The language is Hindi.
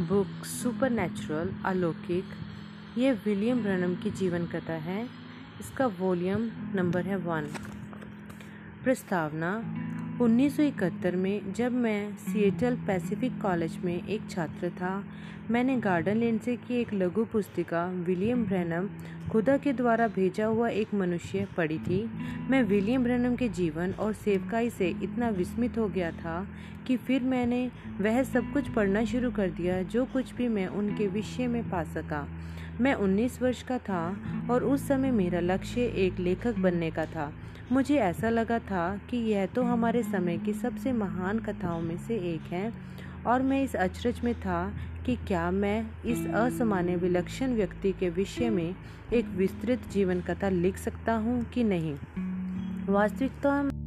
बुक सुपर नेचुरल अलौकिक। ये विलियम ब्रनम की जीवन कथा है। इसका वॉल्यूम नंबर है वन। प्रस्तावना 1971 में जब मैं सिएटल पैसिफिक कॉलेज में एक छात्र था, मैंने गार्डन लेंसे की एक लघु पुस्तिका विलियम ब्रैनम खुदा के द्वारा भेजा हुआ एक मनुष्य पढ़ी थी। मैं विलियम ब्रैनम के जीवन और सेवकाई से इतना विस्मित हो गया था कि फिर मैंने वह सब कुछ पढ़ना शुरू कर दिया जो कुछ भी मैं उनके विषय में पा सका। मैं 19 वर्ष का था और उस समय मेरा लक्ष्य एक लेखक बनने का था। मुझे ऐसा लगा था कि यह तो हमारे समय की सबसे महान कथाओं में से एक है और मैं इस अचरज में था कि क्या मैं इस असामान्य विलक्षण व्यक्ति के विषय में एक विस्तृत जीवन कथा लिख सकता हूँ कि नहीं। वास्तविकता